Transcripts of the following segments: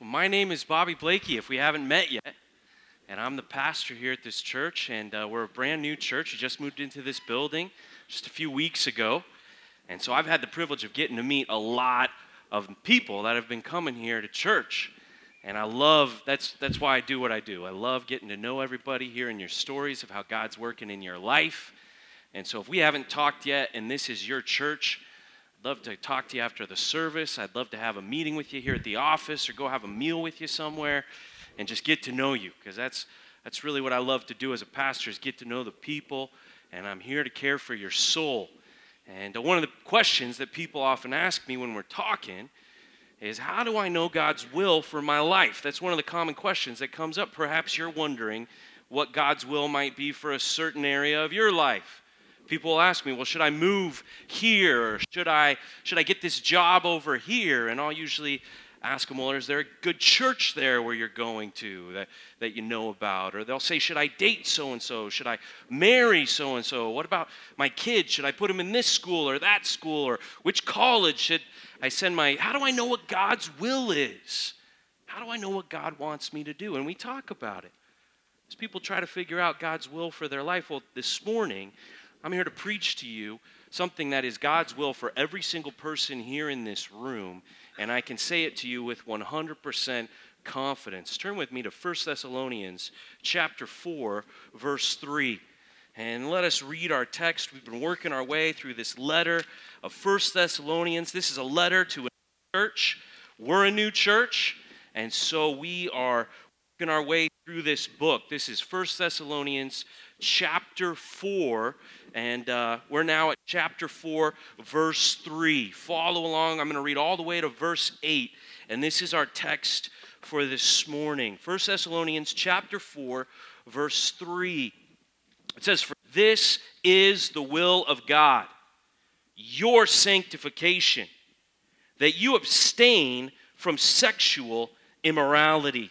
Well, my name is Bobby Blakey, if we haven't met yet. And I'm the pastor here at this church, and uh, we're a brand new church. We just moved into this building just a few weeks ago. And so I've had the privilege of getting to meet a lot of people that have been coming here to church. And I love that's that's why I do what I do. I love getting to know everybody, hearing your stories of how God's working in your life. And so if we haven't talked yet and this is your church, love to talk to you after the service. I'd love to have a meeting with you here at the office or go have a meal with you somewhere and just get to know you because that's that's really what I love to do as a pastor is get to know the people and I'm here to care for your soul. And uh, one of the questions that people often ask me when we're talking is how do I know God's will for my life? That's one of the common questions that comes up. Perhaps you're wondering what God's will might be for a certain area of your life. People will ask me, "Well, should I move here? Or should I should I get this job over here?" And I'll usually ask them, well, is there a good church there where you're going to that, that you know about? Or they'll say, should I date so and so? Should I marry so and so? What about my kids? Should I put them in this school or that school? Or which college should I send my. How do I know what God's will is? How do I know what God wants me to do? And we talk about it. As people try to figure out God's will for their life, well, this morning, I'm here to preach to you something that is God's will for every single person here in this room and I can say it to you with 100% confidence. Turn with me to 1 Thessalonians chapter 4 verse 3. And let us read our text. We've been working our way through this letter of 1 Thessalonians. This is a letter to a church. We're a new church, and so we are working our way through this book. This is 1 Thessalonians chapter 4, and uh, we're now at chapter 4, verse 3. Follow along. I'm going to read all the way to verse 8, and this is our text for this morning. 1 Thessalonians chapter 4, verse 3. It says, For this is the will of God, your sanctification, that you abstain from sexual immorality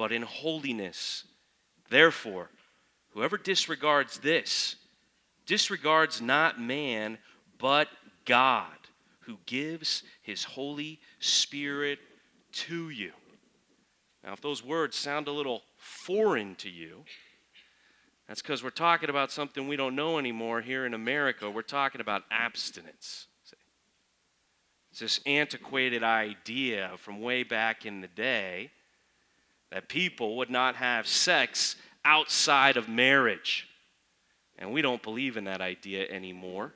but in holiness. Therefore, whoever disregards this disregards not man, but God, who gives his Holy Spirit to you. Now, if those words sound a little foreign to you, that's because we're talking about something we don't know anymore here in America. We're talking about abstinence. It's this antiquated idea from way back in the day that people would not have sex outside of marriage. And we don't believe in that idea anymore.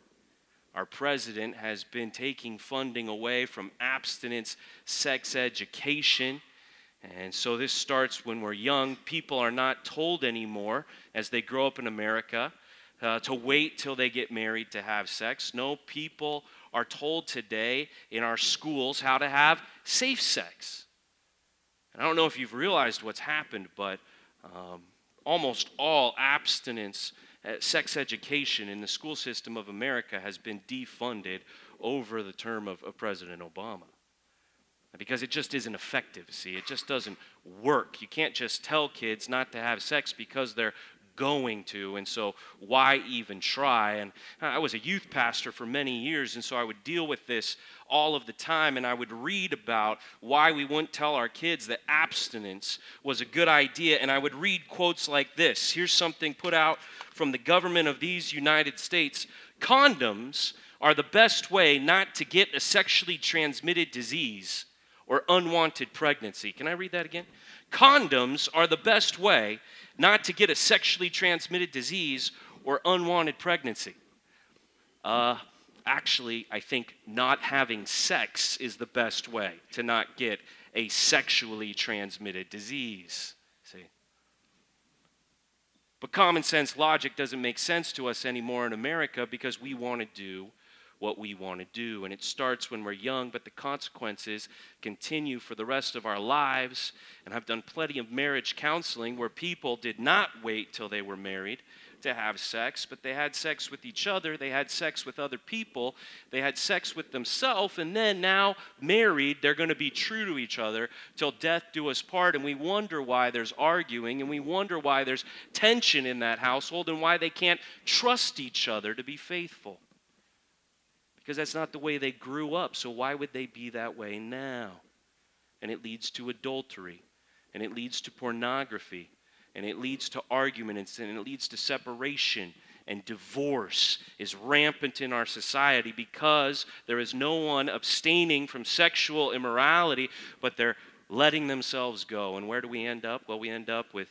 Our president has been taking funding away from abstinence sex education. And so this starts when we're young. People are not told anymore as they grow up in America uh, to wait till they get married to have sex. No, people are told today in our schools how to have safe sex. And I don't know if you've realized what's happened, but um, almost all abstinence, uh, sex education in the school system of America has been defunded over the term of, of President Obama. Because it just isn't effective, see? It just doesn't work. You can't just tell kids not to have sex because they're going to, and so why even try? And I was a youth pastor for many years, and so I would deal with this all of the time, and I would read about why we wouldn't tell our kids that abstinence was a good idea, and I would read quotes like this. Here's something put out from the government of these United States Condoms are the best way not to get a sexually transmitted disease or unwanted pregnancy. Can I read that again? Condoms are the best way not to get a sexually transmitted disease or unwanted pregnancy. Uh, actually, I think not having sex is the best way to not get a sexually transmitted disease. See? But common sense logic doesn't make sense to us anymore in America because we want to do what we want to do. And it starts when we're young, but the consequences continue for the rest of our lives. And I've done plenty of marriage counseling where people did not wait till they were married to have sex, but they had sex with each other, they had sex with other people, they had sex with themselves, and then now married, they're going to be true to each other till death do us part. And we wonder why there's arguing, and we wonder why there's tension in that household, and why they can't trust each other to be faithful because that's not the way they grew up. So why would they be that way now? And it leads to adultery, and it leads to pornography, and it leads to arguments, and it leads to separation. And divorce is rampant in our society because there is no one abstaining from sexual immorality, but they're letting themselves go. And where do we end up? Well, we end up with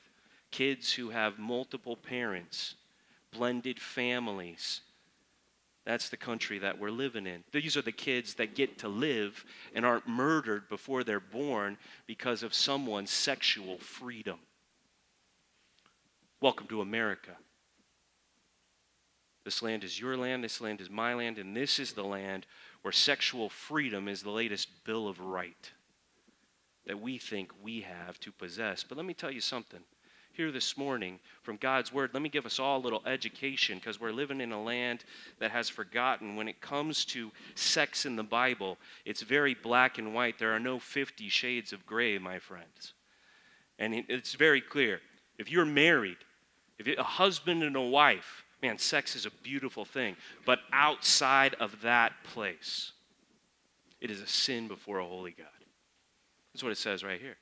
kids who have multiple parents, blended families, that's the country that we're living in. These are the kids that get to live and aren't murdered before they're born because of someone's sexual freedom. Welcome to America. This land is your land, this land is my land, and this is the land where sexual freedom is the latest Bill of Right that we think we have to possess. But let me tell you something here this morning from God's Word, let me give us all a little education because we're living in a land that has forgotten when it comes to sex in the Bible, it's very black and white. There are no 50 shades of gray, my friends. And it's very clear. If you're married, if you're a husband and a wife, man, sex is a beautiful thing. But outside of that place, it is a sin before a holy God. That's what it says right here.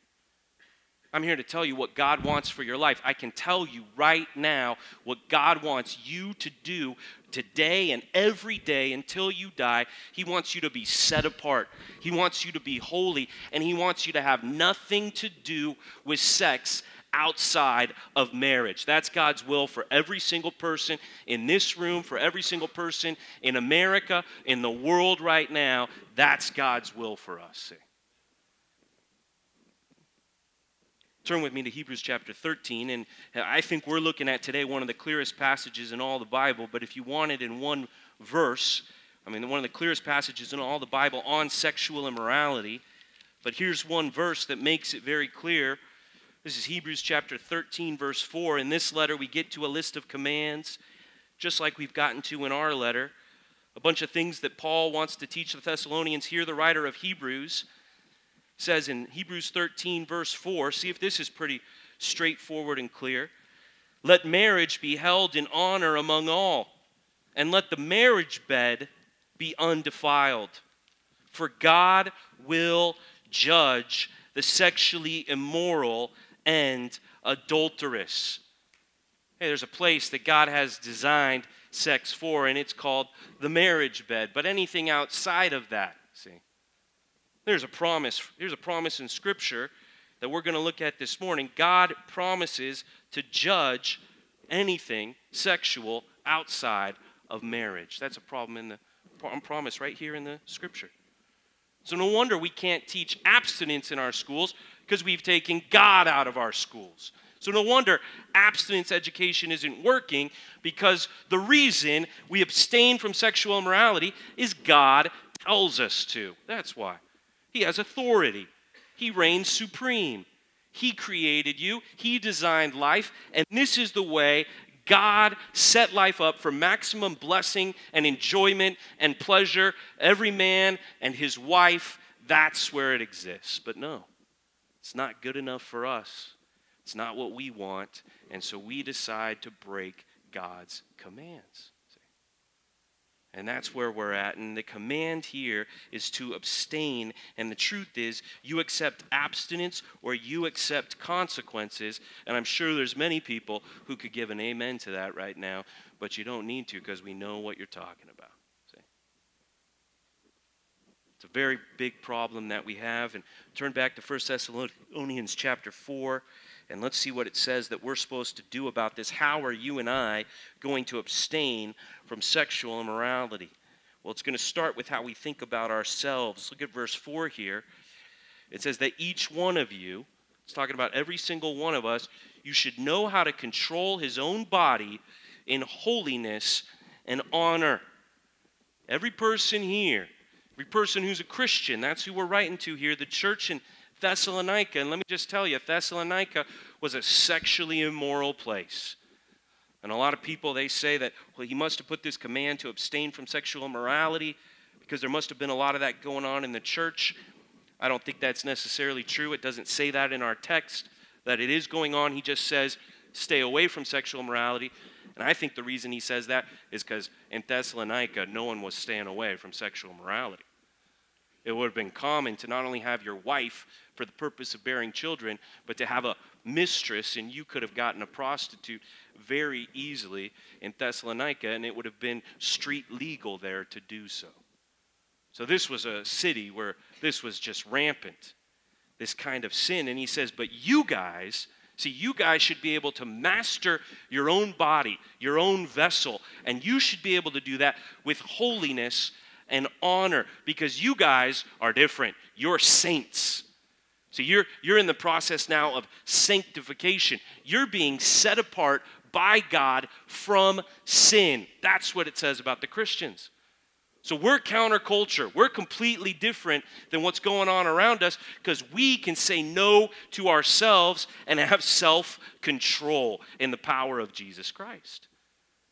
I'm here to tell you what God wants for your life. I can tell you right now what God wants you to do today and every day until you die. He wants you to be set apart, He wants you to be holy, and He wants you to have nothing to do with sex outside of marriage. That's God's will for every single person in this room, for every single person in America, in the world right now. That's God's will for us. See? Turn with me to Hebrews chapter 13, and I think we're looking at today one of the clearest passages in all the Bible. But if you want it in one verse, I mean, one of the clearest passages in all the Bible on sexual immorality. But here's one verse that makes it very clear. This is Hebrews chapter 13, verse 4. In this letter, we get to a list of commands, just like we've gotten to in our letter. A bunch of things that Paul wants to teach the Thessalonians. Here, the writer of Hebrews says in Hebrews 13, verse 4, see if this is pretty straightforward and clear. Let marriage be held in honor among all, and let the marriage bed be undefiled. For God will judge the sexually immoral and adulterous. Hey, there's a place that God has designed sex for, and it's called the marriage bed. But anything outside of that, there's a promise. Here's a promise in Scripture that we're going to look at this morning. God promises to judge anything sexual outside of marriage. That's a problem in the promise right here in the Scripture. So no wonder we can't teach abstinence in our schools because we've taken God out of our schools. So no wonder abstinence education isn't working because the reason we abstain from sexual immorality is God tells us to. That's why. He has authority. He reigns supreme. He created you, He designed life, and this is the way God set life up for maximum blessing and enjoyment and pleasure. Every man and his wife, that's where it exists. But no, it's not good enough for us. It's not what we want, and so we decide to break God's commands. And that's where we're at. And the command here is to abstain. And the truth is, you accept abstinence or you accept consequences. And I'm sure there's many people who could give an amen to that right now, but you don't need to because we know what you're talking about. See? It's a very big problem that we have. And turn back to 1 Thessalonians chapter 4. And let's see what it says that we're supposed to do about this. How are you and I going to abstain from sexual immorality? Well, it's going to start with how we think about ourselves. Look at verse 4 here. It says that each one of you, it's talking about every single one of us, you should know how to control his own body in holiness and honor Every person here, every person who's a Christian, that's who we're writing to here, the church in Thessalonica. And let me just tell you, Thessalonica was a sexually immoral place. And a lot of people, they say that, well, he must have put this command to abstain from sexual immorality because there must have been a lot of that going on in the church. I don't think that's necessarily true. It doesn't say that in our text, that it is going on. He just says, stay away from sexual immorality. And I think the reason he says that is because in Thessalonica, no one was staying away from sexual immorality. It would have been common to not only have your wife for the purpose of bearing children, but to have a mistress, and you could have gotten a prostitute very easily in Thessalonica, and it would have been street legal there to do so. So, this was a city where this was just rampant, this kind of sin. And he says, But you guys, see, you guys should be able to master your own body, your own vessel, and you should be able to do that with holiness and honor because you guys are different. You're saints. So you're, you're in the process now of sanctification. You're being set apart by God from sin. That's what it says about the Christians. So we're counterculture. We're completely different than what's going on around us because we can say no to ourselves and have self control in the power of Jesus Christ.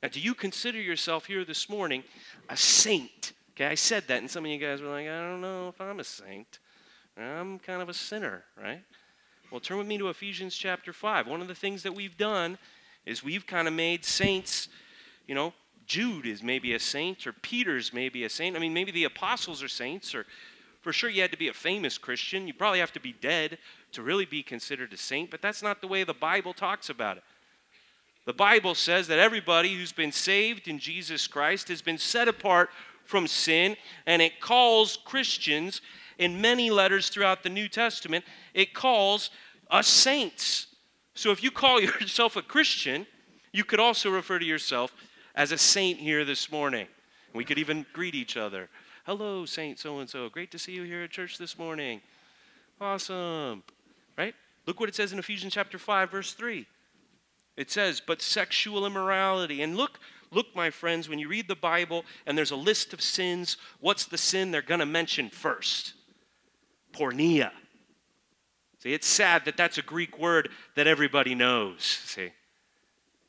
Now, do you consider yourself here this morning a saint? Okay, I said that, and some of you guys were like, I don't know if I'm a saint. I'm kind of a sinner, right? Well, turn with me to Ephesians chapter 5. One of the things that we've done is we've kind of made saints, you know, Jude is maybe a saint, or Peter's maybe a saint. I mean, maybe the apostles are saints, or for sure you had to be a famous Christian. You probably have to be dead to really be considered a saint, but that's not the way the Bible talks about it. The Bible says that everybody who's been saved in Jesus Christ has been set apart from sin, and it calls Christians in many letters throughout the New Testament, it calls us saints. So if you call yourself a Christian, you could also refer to yourself as a saint here this morning. We could even greet each other. Hello, Saint so and so. Great to see you here at church this morning. Awesome. Right? Look what it says in Ephesians chapter 5 verse 3. It says, "But sexual immorality." And look Look, my friends, when you read the Bible and there's a list of sins, what's the sin they're going to mention first? Porneia. See, it's sad that that's a Greek word that everybody knows. See,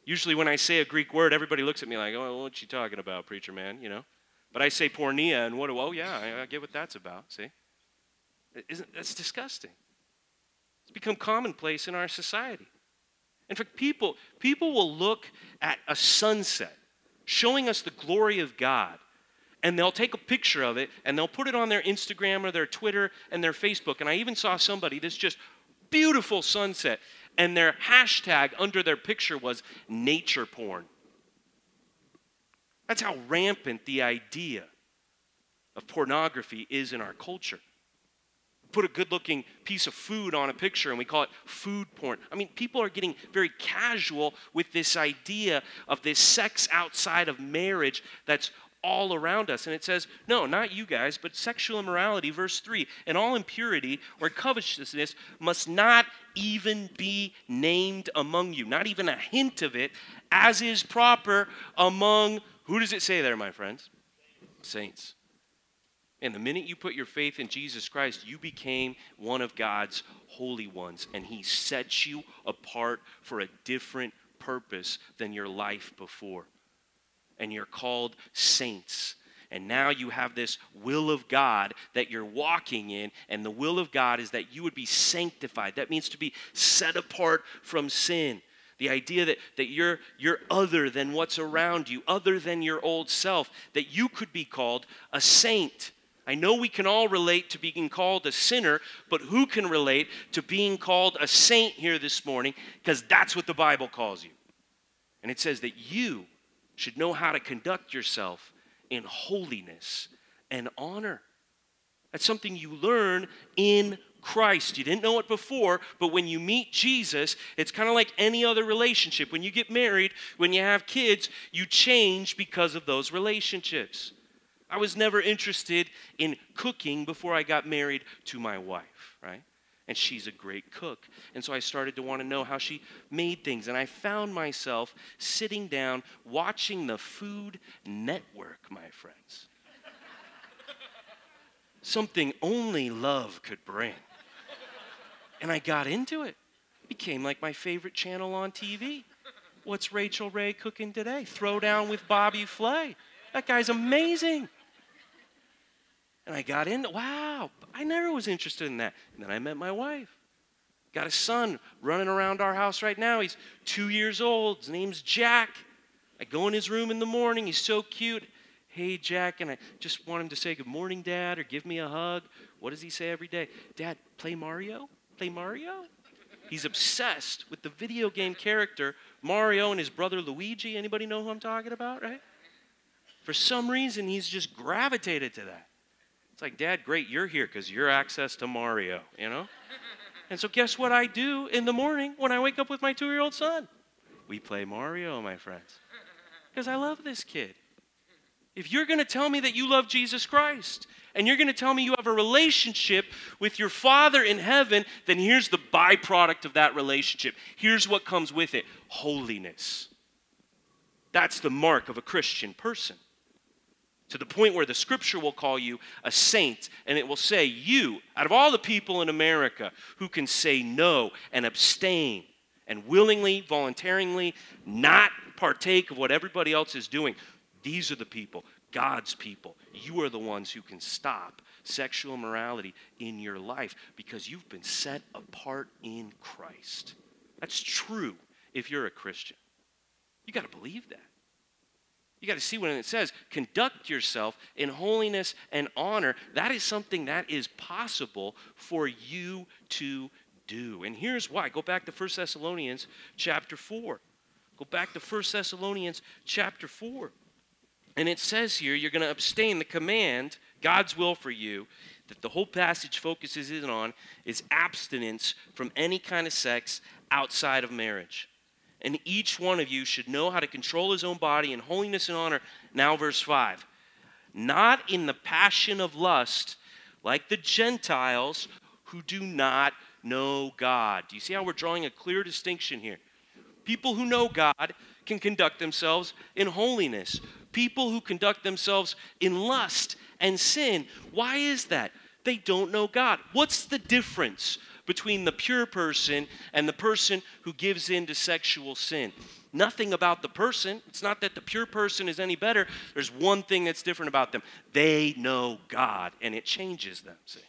usually when I say a Greek word, everybody looks at me like, "Oh, what you talking about, preacher man?" You know. But I say porneia, and what? Oh, yeah, I, I get what that's about. See, isn't that's disgusting? It's become commonplace in our society. In fact, people people will look at a sunset showing us the glory of God. And they'll take a picture of it and they'll put it on their Instagram or their Twitter and their Facebook. And I even saw somebody, this just beautiful sunset, and their hashtag under their picture was nature porn. That's how rampant the idea of pornography is in our culture put a good looking piece of food on a picture and we call it food porn. I mean, people are getting very casual with this idea of this sex outside of marriage that's all around us. And it says, no, not you guys, but sexual immorality, verse 3, and all impurity or covetousness must not even be named among you, not even a hint of it, as is proper among, who does it say there, my friends? Saints. And the minute you put your faith in Jesus Christ, you became one of God's holy ones, and He sets you apart for a different purpose than your life before. And you're called saints. And now you have this will of God that you're walking in, and the will of God is that you would be sanctified. That means to be set apart from sin. The idea that, that you're, you're other than what's around you, other than your old self, that you could be called a saint. I know we can all relate to being called a sinner, but who can relate to being called a saint here this morning? Because that's what the Bible calls you. And it says that you should know how to conduct yourself in holiness and honor. That's something you learn in Christ. You didn't know it before, but when you meet Jesus, it's kind of like any other relationship. When you get married, when you have kids, you change because of those relationships. I was never interested in cooking before I got married to my wife, right? And she's a great cook. And so I started to want to know how she made things. And I found myself sitting down watching the Food Network, my friends. something only love could bring. And I got into it. it. Became like my favorite channel on TV. What's Rachael Ray cooking today? Throwdown with Bobby Flay. That guy's amazing. And I got into, wow, I never was interested in that. And then I met my wife. Got a son running around our house right now. He's two years old. His name's Jack. I go in his room in the morning. He's so cute. Hey, Jack. And I just want him to say, Good morning, Dad, or give me a hug. What does he say every day? Dad, play Mario? Play Mario? He's obsessed with the video game character Mario and his brother Luigi. Anybody know who I'm talking about, right? For some reason, he's just gravitated to that. It's like, Dad, great, you're here because you're access to Mario, you know? And so, guess what I do in the morning when I wake up with my two year old son? We play Mario, my friends. Because I love this kid. If you're going to tell me that you love Jesus Christ and you're going to tell me you have a relationship with your Father in heaven, then here's the byproduct of that relationship. Here's what comes with it holiness. That's the mark of a Christian person to the point where the scripture will call you a saint and it will say, You, out of all the people in America who can say no and abstain and willingly, voluntarily not partake of what everybody else is doing, these are the people, God's people. You are the ones who can stop sexual immorality in your life because you've been set apart in Christ. That's true if you're a Christian. You got to believe that. You got to see when it says, conduct yourself in holiness and honor. That is something that is possible for you to do. And here's why. Go back to 1 Thessalonians chapter 4. Go back to 1 Thessalonians chapter 4. And it says here, you're going to abstain. The command, God's will for you, that the whole passage focuses in on, is abstinence from any kind of sex outside of marriage and each one of you should know how to control his own body in holiness and honor. Now, verse 5. Not in the passion of lust, like the Gentiles who do not know God. Do you see how we're drawing a clear distinction here? People who know God can conduct themselves in holiness. People who conduct themselves in lust and sin. Why is that? They don't know God. What's the difference between the pure person and the person who gives in to sexual sin. Nothing about the person. It's not that the pure person is any better. There's one thing that's different about them they know God, and it changes them. See?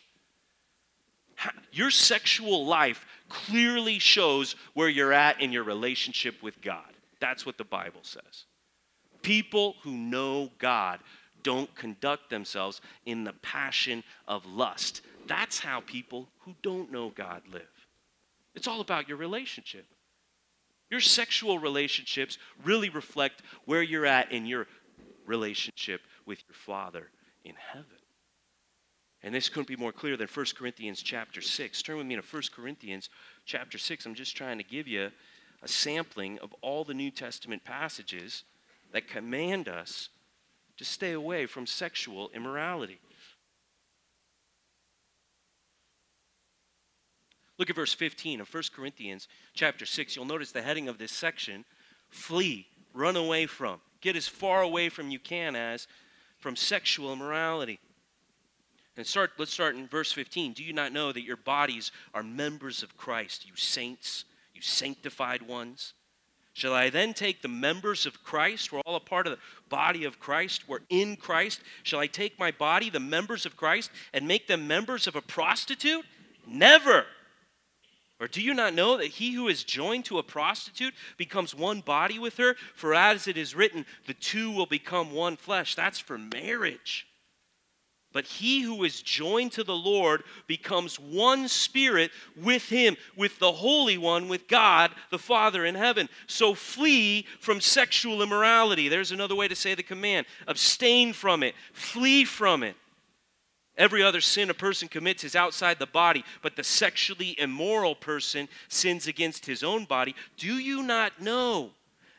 Your sexual life clearly shows where you're at in your relationship with God. That's what the Bible says. People who know God don't conduct themselves in the passion of lust. That's how people who don't know God live. It's all about your relationship. Your sexual relationships really reflect where you're at in your relationship with your Father in heaven. And this couldn't be more clear than 1 Corinthians chapter 6. Turn with me to 1 Corinthians chapter 6. I'm just trying to give you a sampling of all the New Testament passages that command us to stay away from sexual immorality. Look at verse 15 of 1 Corinthians chapter 6. You'll notice the heading of this section flee, run away from, get as far away from you can as from sexual immorality. And start, let's start in verse 15. Do you not know that your bodies are members of Christ, you saints, you sanctified ones? Shall I then take the members of Christ? We're all a part of the body of Christ. We're in Christ. Shall I take my body, the members of Christ, and make them members of a prostitute? Never. Or do you not know that he who is joined to a prostitute becomes one body with her? For as it is written, the two will become one flesh. That's for marriage. But he who is joined to the Lord becomes one spirit with him, with the Holy One, with God the Father in heaven. So flee from sexual immorality. There's another way to say the command abstain from it, flee from it. Every other sin a person commits is outside the body, but the sexually immoral person sins against his own body. Do you not know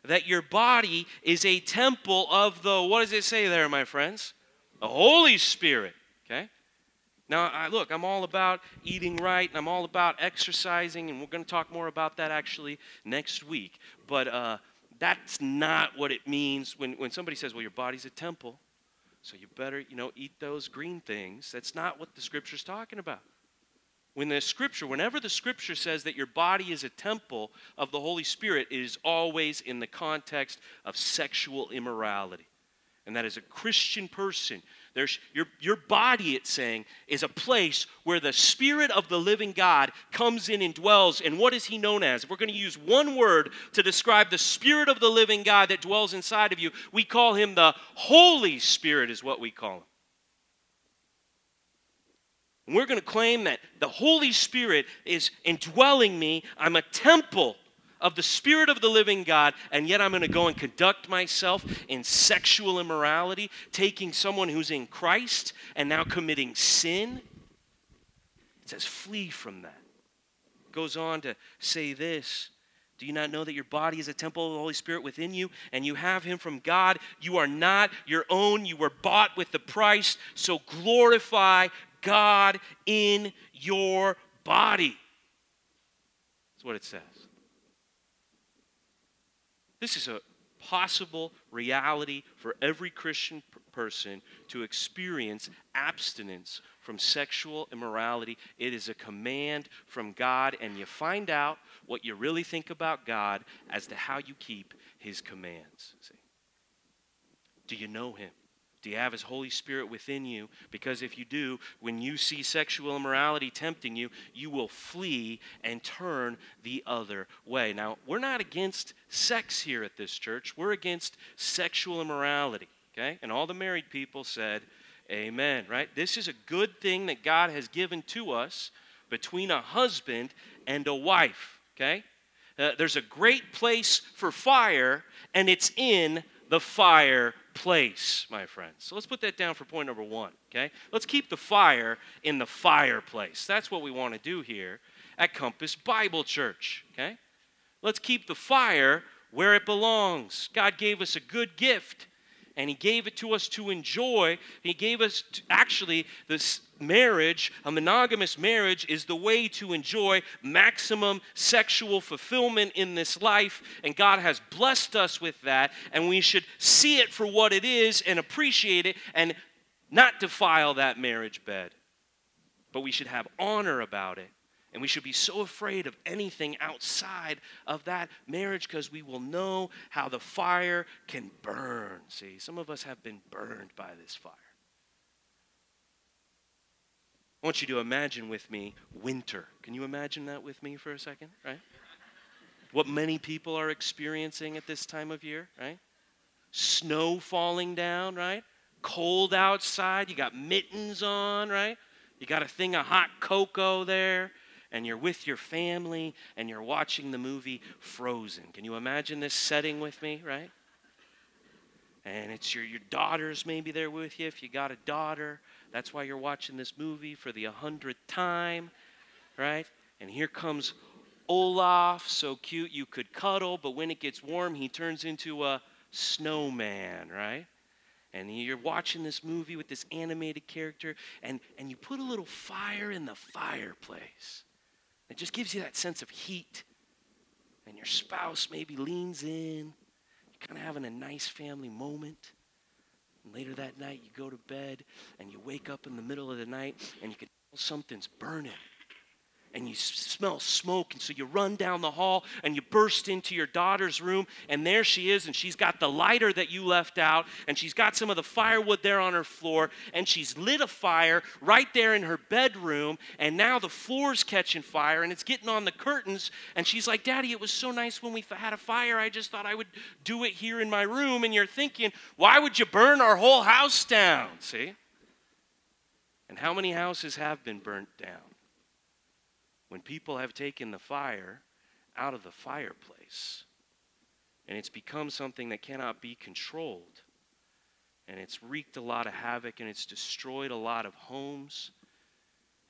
that your body is a temple of the, what does it say there, my friends? the Holy Spirit. Okay? Now, I, look, I'm all about eating right, and I'm all about exercising, and we're going to talk more about that actually next week. But uh, that's not what it means when, when somebody says, well, your body's a temple. So you better, you know, eat those green things. That's not what the scripture's talking about. When the scripture, whenever the scripture says that your body is a temple of the Holy Spirit, it is always in the context of sexual immorality. And that is a Christian person. There's your, your body, it's saying, is a place where the Spirit of the living God comes in and dwells. And what is he known as? If we're going to use one word to describe the Spirit of the living God that dwells inside of you, we call him the Holy Spirit, is what we call him. And we're going to claim that the Holy Spirit is indwelling me. I'm a temple of the Spirit of the living God, and yet I'm going to go and conduct myself in sexual immorality, taking someone who's in Christ and now committing sin. It says, flee from that. It goes on to say this. Do you not know that your body is a temple of the Holy Spirit within you and you have Him from God? You are not your own. You were bought with the price. So glorify God in your body. That's what it says. This is a possible reality for every Christian person to experience abstinence from sexual immorality. It is a command from God, and you find out what you really think about God as to how you keep His commands. See? Do you know Him? Do you have His Holy Spirit within you? Because if you do, when you see sexual immorality tempting you, you will flee and turn the other way. Now, we're not against sex here at this church, we're against sexual immorality, okay? And all the married people said, Amen, right? This is a good thing that God has given to us between a husband and a wife, okay? Uh, there's a great place for fire, and it's in the fire place, my friends. So let's put that down for point number one, okay? Let's keep the fire in the fireplace. That's what we want to do here at Compass Bible Church, okay? Let's keep the fire where it belongs. God gave us a good gift and he gave it to us to enjoy. He gave us to, actually this marriage, a monogamous marriage, is the way to enjoy maximum sexual fulfillment in this life. And God has blessed us with that. And we should see it for what it is and appreciate it and not defile that marriage bed. But we should have honor about it and we should be so afraid of anything outside of that marriage because we will know how the fire can burn. See, some of us have been burned by this fire. I want you to imagine with me winter. Can you imagine that with me for a second, right? What many people are experiencing at this time of year, right? Snow falling down, right? Cold outside, you got mittens on, right? You got a thing of hot cocoa there and you're with your family and you're watching the movie Frozen. Can you imagine this setting with me, right? And it's your, your daughters maybe there with you if you got a daughter. That's why you're watching this movie for the hundredth time, right? And here comes Olaf, so cute you could cuddle, but when it gets warm, he turns into a snowman, right? and you're watching this movie with this animated character and, and you put a little fire in the fireplace it just gives you that sense of heat. And your spouse maybe leans in. You're kind of having a nice family moment. And later that night, you go to bed and you wake up in the middle of the night and you can tell something's burning and you smell smoke. And so you run down the hall and you burst into your daughter's room, and there she is, and she's got the lighter that you left out, and she's got some of the firewood there on her floor, and she's lit a fire right there in her bedroom, and now the floor's catching fire, and it's getting on the curtains. And she's like, Daddy, it was so nice when we had a fire. I just thought I would do it here in my room. And you're thinking, why would you burn our whole house down? See? And how many houses have been burnt down? When people have taken the fire out of the fireplace and it's become something that cannot be controlled and it's wreaked a lot of havoc and it's destroyed a lot of homes.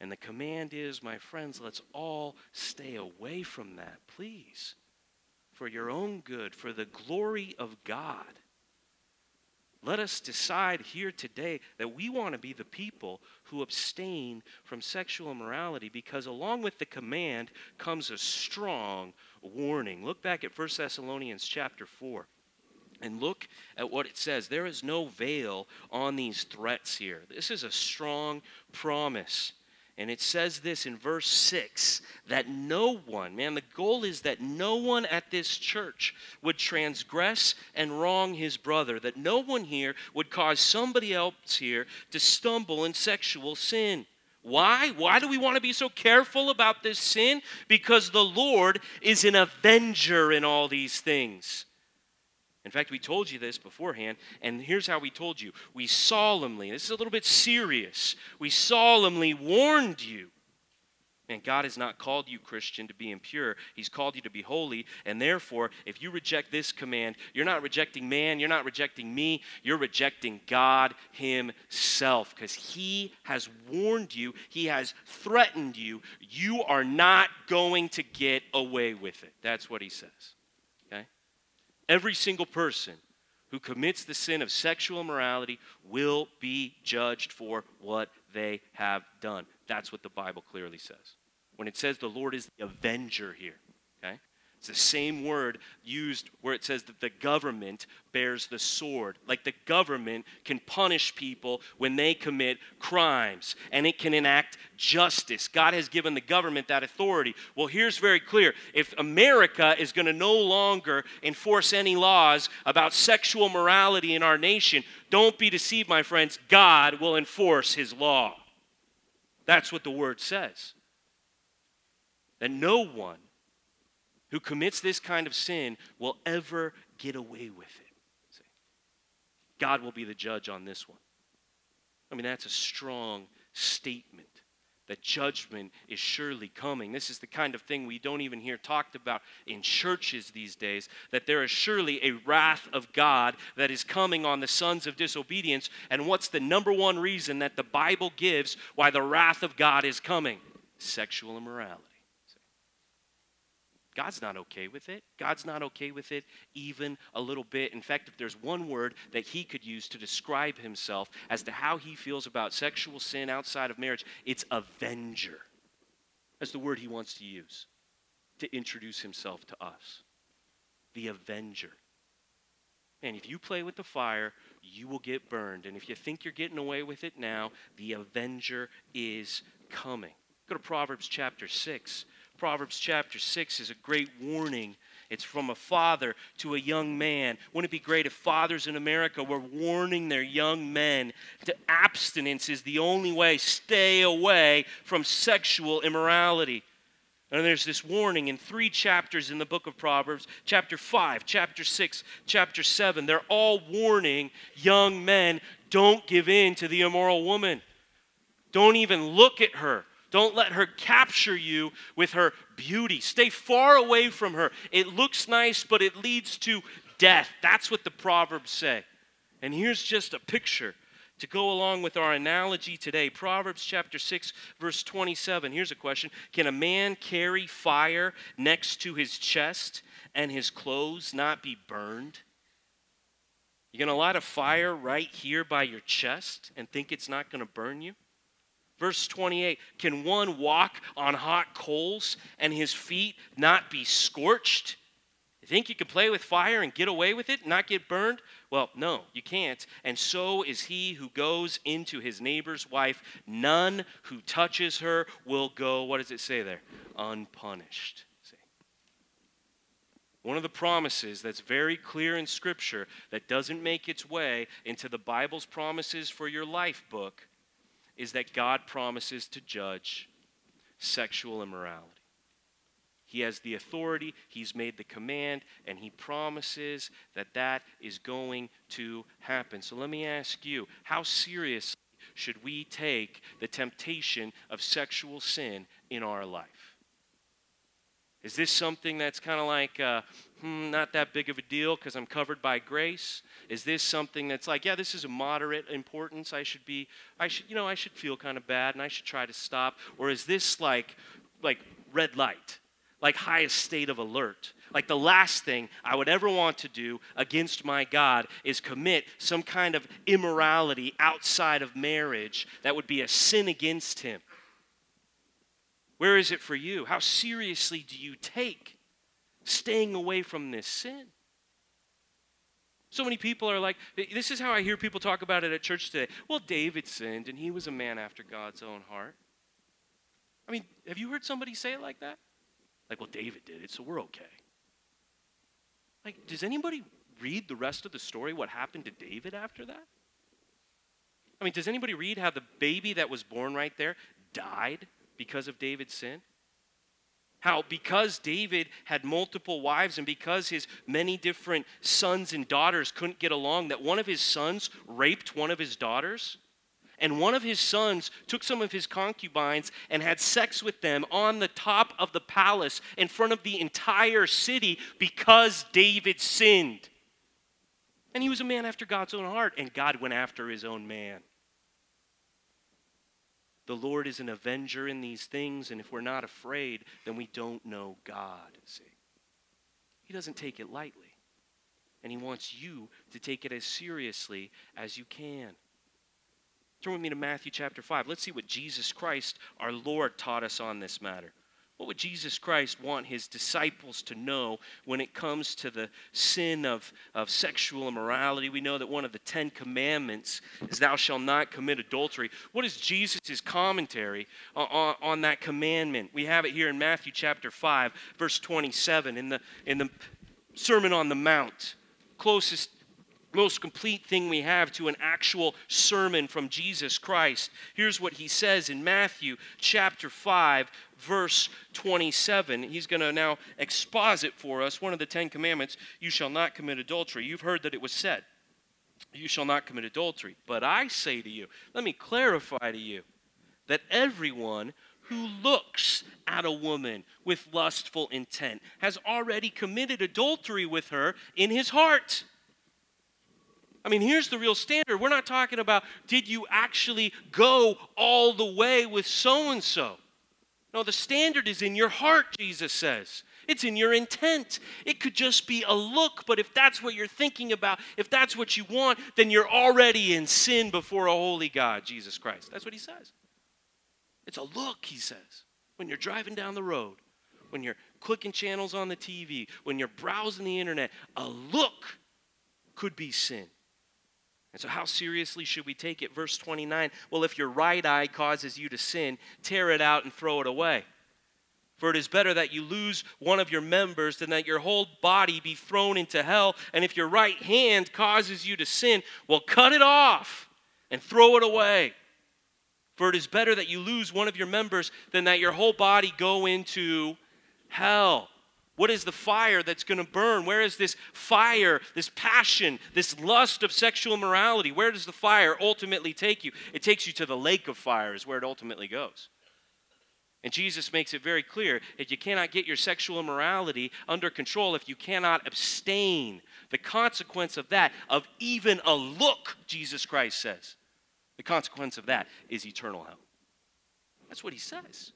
And the command is, my friends, let's all stay away from that, please, for your own good, for the glory of God. Let us decide here today that we want to be the people who abstain from sexual immorality because along with the command comes a strong warning. Look back at 1 Thessalonians chapter 4. And look at what it says. There is no veil on these threats here. This is a strong promise. And it says this in verse 6 that no one, man, the goal is that no one at this church would transgress and wrong his brother, that no one here would cause somebody else here to stumble in sexual sin. Why? Why do we want to be so careful about this sin? Because the Lord is an avenger in all these things. In fact, we told you this beforehand, and here's how we told you. We solemnly, this is a little bit serious, we solemnly warned you. And God has not called you, Christian, to be impure. He's called you to be holy. And therefore, if you reject this command, you're not rejecting man, you're not rejecting me, you're rejecting God Himself because He has warned you, He has threatened you. You are not going to get away with it. That's what He says. Every single person who commits the sin of sexual immorality will be judged for what they have done. That's what the Bible clearly says. When it says the Lord is the avenger here? It's the same word used where it says that the government bears the sword. Like the government can punish people when they commit crimes and it can enact justice. God has given the government that authority. Well, here's very clear if America is going to no longer enforce any laws about sexual morality in our nation, don't be deceived, my friends. God will enforce his law. That's what the word says. That no one who commits this kind of sin will ever get away with it. See? God will be the judge on this one. I mean, that's a strong statement that judgment is surely coming. This is the kind of thing we don't even hear talked about in churches these days that there is surely a wrath of God that is coming on the sons of disobedience. And what's the number one reason that the Bible gives why the wrath of God is coming? Sexual immorality. God's not okay with it. God's not okay with it even a little bit. In fact, if there's one word that he could use to describe himself as to how he feels about sexual sin outside of marriage, it's avenger. That's the word he wants to use to introduce himself to us. The avenger. And if you play with the fire, you will get burned. And if you think you're getting away with it now, the avenger is coming. Go to Proverbs chapter 6. Proverbs chapter 6 is a great warning. It's from a father to a young man. Wouldn't it be great if fathers in America were warning their young men that abstinence is the only way? Stay away from sexual immorality. And there's this warning in three chapters in the book of Proverbs chapter 5, chapter 6, chapter 7. They're all warning young men don't give in to the immoral woman. Don't even look at her. Don't let her capture you with her beauty. Stay far away from her. It looks nice, but it leads to death. That's what the Proverbs say. And here's just a picture to go along with our analogy today. Proverbs chapter 6, verse 27. Here's a question Can a man carry fire next to his chest and his clothes not be burned? You're gonna light a fire right here by your chest and think it's not gonna burn you? Verse 28 Can one walk on hot coals and his feet not be scorched? You think you can play with fire and get away with it, not get burned? Well, no, you can't. And so is he who goes into his neighbor's wife. None who touches her will go, what does it say there? Unpunished. See? One of the promises that's very clear in Scripture that doesn't make its way into the Bible's promises for your life book is that God promises to judge sexual immorality. He has the authority, he's made the command, and he promises that that is going to happen. So let me ask you how seriously should we take the temptation of sexual sin in our life? Is this something that's kind of like, uh, hmm, not that big of a deal because I'm covered by grace? Is this something that's like, yeah, this is a moderate importance. I should be, I should, you know, I should feel kind of bad and I should try to stop. Or is this like, like red light, like highest state of alert? Like the last thing I would ever want to do against my God is commit some kind of immorality outside of marriage that would be a sin against Him. Where is it for you? How seriously do you take staying away from this sin? So many people are like, this is how I hear people talk about it at church today. Well, David sinned and he was a man after God's own heart. I mean, have you heard somebody say it like that? Like, well, David did it, so we're okay. Like, does anybody read the rest of the story, what happened to David after that? I mean, does anybody read how the baby that was born right there died because of David's sin? How, because David had multiple wives and because his many different sons and daughters couldn't get along, that one of his sons raped one of his daughters? And one of his sons took some of his concubines and had sex with them on the top of the palace in front of the entire city because David sinned. And he was a man after God's own heart, and God went after his own man. The Lord is an avenger in these things, and if we're not afraid, then we don't know God. See? He doesn't take it lightly. And He wants you to take it as seriously as you can. Turn with me to Matthew chapter 5. Let's see what Jesus Christ, our Lord, taught us on this matter. What would Jesus Christ want his disciples to know when it comes to the sin of, of sexual immorality? We know that one of the Ten Commandments is, Thou shalt not commit adultery. What is Jesus' commentary on, on that commandment? We have it here in Matthew chapter 5, verse 27, in the, in the Sermon on the Mount. Closest most complete thing we have to an actual sermon from Jesus Christ. Here's what he says in Matthew chapter 5, verse 27. He's going to now exposit for us one of the Ten Commandments You shall not commit adultery. You've heard that it was said, You shall not commit adultery. But I say to you, let me clarify to you, that everyone who looks at a woman with lustful intent has already committed adultery with her in his heart. I mean, here's the real standard. We're not talking about did you actually go all the way with so and so. No, the standard is in your heart, Jesus says. It's in your intent. It could just be a look, but if that's what you're thinking about, if that's what you want, then you're already in sin before a holy God, Jesus Christ. That's what he says. It's a look, he says. When you're driving down the road, when you're clicking channels on the TV, when you're browsing the internet, a look could be sin. And so, how seriously should we take it? Verse 29 Well, if your right eye causes you to sin, tear it out and throw it away. For it is better that you lose one of your members than that your whole body be thrown into hell. And if your right hand causes you to sin, well, cut it off and throw it away. For it is better that you lose one of your members than that your whole body go into hell. What is the fire that's going to burn? Where is this fire, this passion, this lust of sexual morality? Where does the fire ultimately take you? It takes you to the lake of fire, is where it ultimately goes. And Jesus makes it very clear that you cannot get your sexual immorality under control if you cannot abstain. The consequence of that, of even a look, Jesus Christ says, the consequence of that is eternal hell. That's what he says.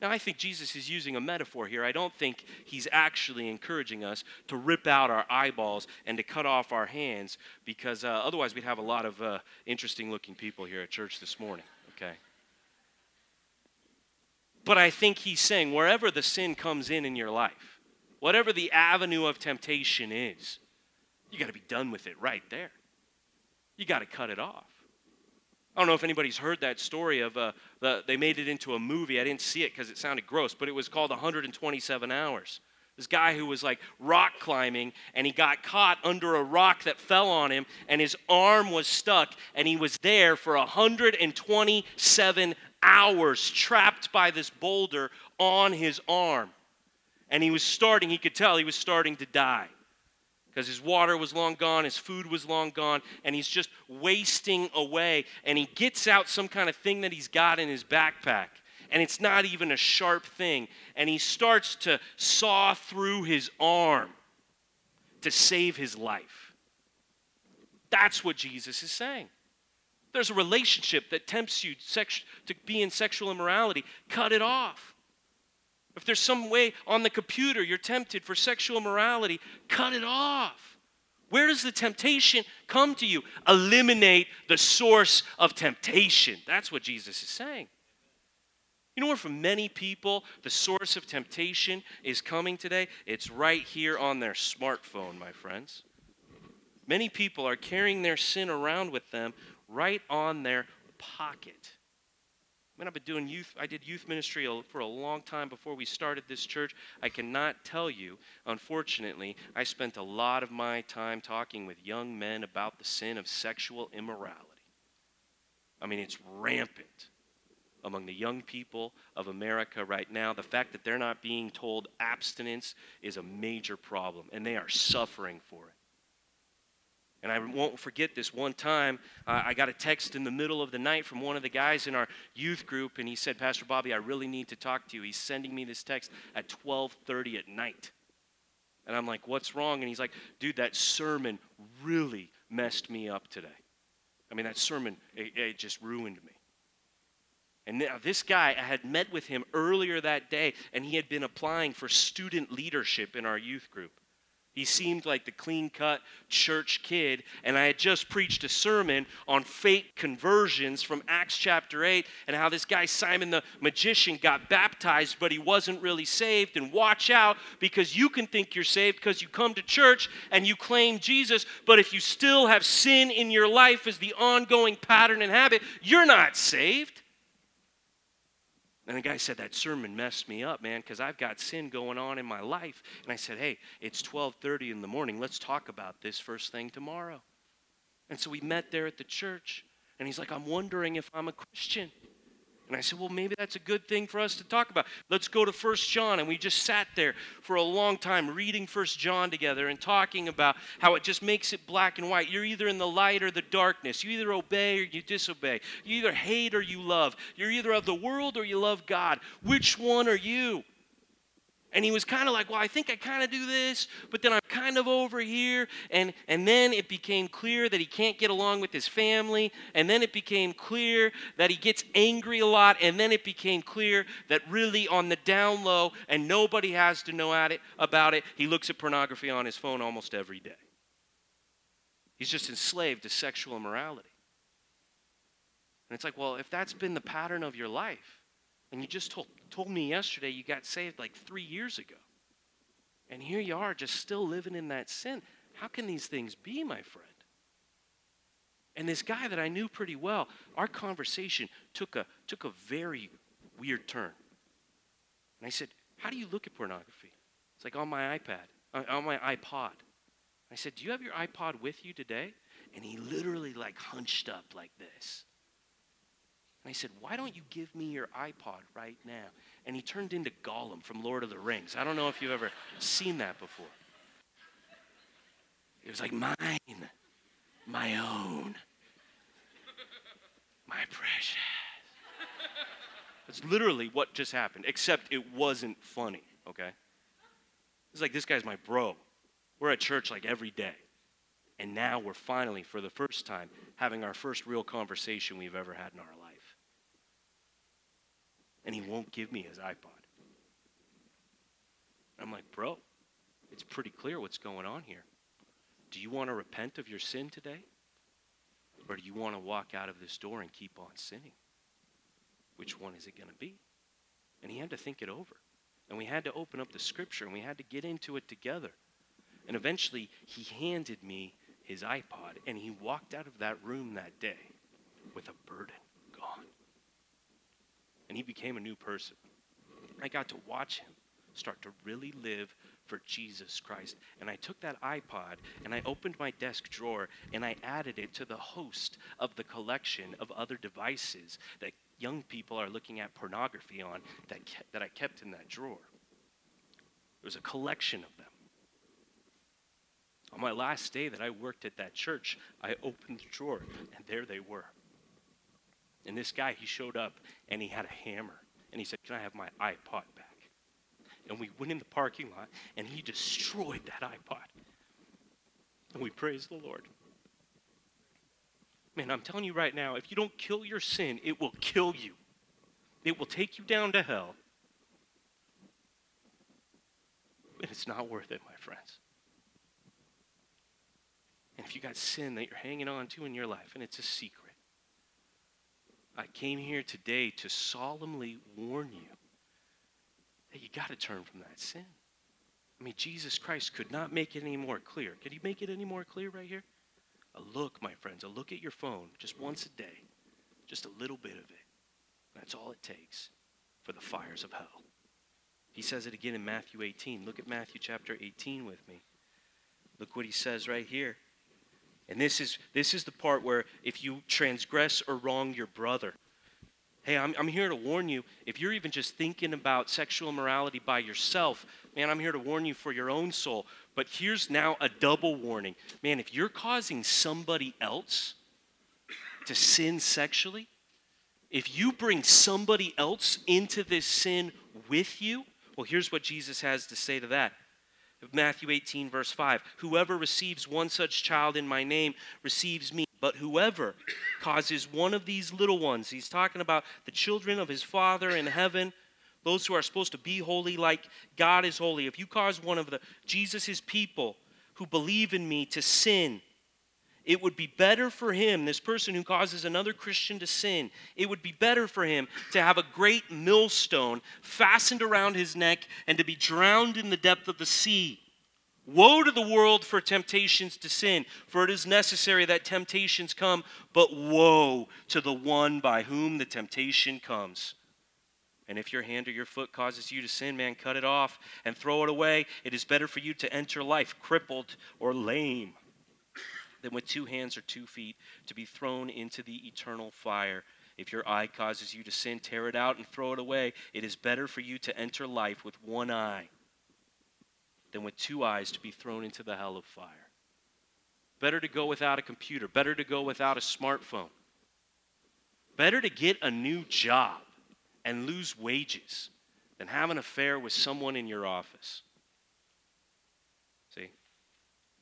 Now, I think Jesus is using a metaphor here. I don't think he's actually encouraging us to rip out our eyeballs and to cut off our hands because uh, otherwise we'd have a lot of uh, interesting looking people here at church this morning, okay? But I think he's saying wherever the sin comes in in your life, whatever the avenue of temptation is, you got to be done with it right there. You got to cut it off. I don't know if anybody's heard that story of uh, the, they made it into a movie. I didn't see it because it sounded gross, but it was called 127 Hours. This guy who was like rock climbing and he got caught under a rock that fell on him and his arm was stuck and he was there for 127 hours trapped by this boulder on his arm. And he was starting, he could tell he was starting to die because his water was long gone, his food was long gone, and he's just wasting away. And he gets out some kind of thing that he's got in his backpack, and it's not even a sharp thing. And he starts to saw through his arm to save his life. That's what Jesus is saying. There's a relationship that tempts you to be in sexual immorality. Cut it off. If there's some way on the computer you're tempted for sexual morality, cut it off. Where does the temptation come to you? Eliminate the source of temptation. That's what Jesus is saying. You know where, for many people, the source of temptation is coming today? It's right here on their smartphone, my friends. Many people are carrying their sin around with them right on their pocket. I've been doing youth, I did youth ministry for a long time before we started this church. I cannot tell you, unfortunately, I spent a lot of my time talking with young men about the sin of sexual immorality. I mean, it's rampant among the young people of America right now. The fact that they're not being told abstinence is a major problem, and they are suffering for it. And I won't forget this one time, uh, I got a text in the middle of the night from one of the guys in our youth group, and he said, Pastor Bobby, I really need to talk to you. He's sending me this text at 12:30 at night. And I'm like, what's wrong? And he's like, dude, that sermon really messed me up today. I mean, that sermon, it, it just ruined me. And now this guy, I had met with him earlier that day, and he had been applying for student leadership in our youth group. He seemed like the clean cut church kid, and I had just preached a sermon on fake conversions from Acts chapter 8 and how this guy, Simon the magician, got baptized, but he wasn't really saved. And watch out because you can think you're saved because you come to church and you claim Jesus, but if you still have sin in your life as the ongoing pattern and habit, you're not saved. And the guy said, That sermon messed me up, man, because I've got sin going on in my life. And I said, Hey, it's 12:30 in the morning. Let's talk about this first thing tomorrow. And so we met there at the church. And he's like, I'm wondering if I'm a Christian. And I said, well, maybe that's a good thing for us to talk about. Let's go to First John. And we just sat there for a long time reading First John together and talking about how it just makes it black and white. You're either in the light or the darkness. You either obey or you disobey. You either hate or you love. You're either of the world or you love God. Which one are you? And he was kind of like, well, I think I kind of do this, but then I'm kind of over here. And, and then it became clear that he can't get along with his family. And then it became clear that he gets angry a lot. And then it became clear that really on the down low, and nobody has to know it, about it, he looks at pornography on his phone almost every day. He's just enslaved to sexual immorality. And it's like, well, if that's been the pattern of your life, and you just told, told me yesterday you got saved like three years ago. And here you are just still living in that sin. How can these things be, my friend? And this guy that I knew pretty well, our conversation took a, took a very weird turn. And I said, How do you look at pornography? It's like on my iPad, uh, on my iPod. I said, Do you have your iPod with you today? And he literally like hunched up like this. And I said, Why don't you give me your iPod right now? And he turned into Gollum from Lord of the Rings. I don't know if you've ever seen that before. It was like, Mine, my own, my precious. That's literally what just happened, except it wasn't funny, okay? It's like, this guy's my bro. We're at church like every day. And now we're finally, for the first time, having our first real conversation we've ever had in our life and he won't give me his iPod. I'm like, bro, it's pretty clear what's going on here. Do you want to repent of your sin today? Or do you want to walk out of this door and keep on sinning? Which one is it going to be? And he had to think it over. And we had to open up the scripture and we had to get into it together. And eventually, he handed me his iPod and he walked out of that room that day with a burden and he became a new person. I got to watch him start to really live for Jesus Christ. And I took that iPod and I opened my desk drawer and I added it to the host of the collection of other devices that young people are looking at pornography on that, ke- that I kept in that drawer. There was a collection of them. On my last day that I worked at that church, I opened the drawer and there they were. And this guy, he showed up and he had a hammer. And he said, Can I have my iPod back? And we went in the parking lot and he destroyed that iPod. And we praised the Lord. Man, I'm telling you right now, if you don't kill your sin, it will kill you. It will take you down to hell. And it's not worth it, my friends. And if you got sin that you're hanging on to in your life and it's a secret, I came here today to solemnly warn you that you got to turn from that sin. I mean, Jesus Christ could not make it any more clear. Could he make it any more clear right here? A look, my friends, a look at your phone just once a day, just a little bit of it. That's all it takes for the fires of hell. He says it again in Matthew 18. Look at Matthew chapter 18 with me. Look what he says right here. And this is this is the part where if you transgress or wrong your brother, hey, I'm, I'm here to warn you. If you're even just thinking about sexual immorality by yourself, man, I'm here to warn you for your own soul. But here's now a double warning. Man, if you're causing somebody else to sin sexually, if you bring somebody else into this sin with you, well, here's what Jesus has to say to that. Matthew 18, verse 5 Whoever receives one such child in my name receives me. But whoever causes one of these little ones, he's talking about the children of his Father in heaven, those who are supposed to be holy like God is holy. If you cause one of the Jesus' people who believe in me to sin, it would be better for him, this person who causes another Christian to sin, it would be better for him to have a great millstone fastened around his neck and to be drowned in the depth of the sea. Woe to the world for temptations to sin, for it is necessary that temptations come, but woe to the one by whom the temptation comes. And if your hand or your foot causes you to sin, man, cut it off and throw it away. It is better for you to enter life crippled or lame than with two hands or two feet to be thrown into the eternal fire. If your eye causes you to sin, tear it out and throw it away. It is better for you to enter life with one eye than with two eyes to be thrown into the hell of fire. Better to go without a computer, better to go without a smartphone. Better to get a new job and lose wages than have an affair with someone in your office.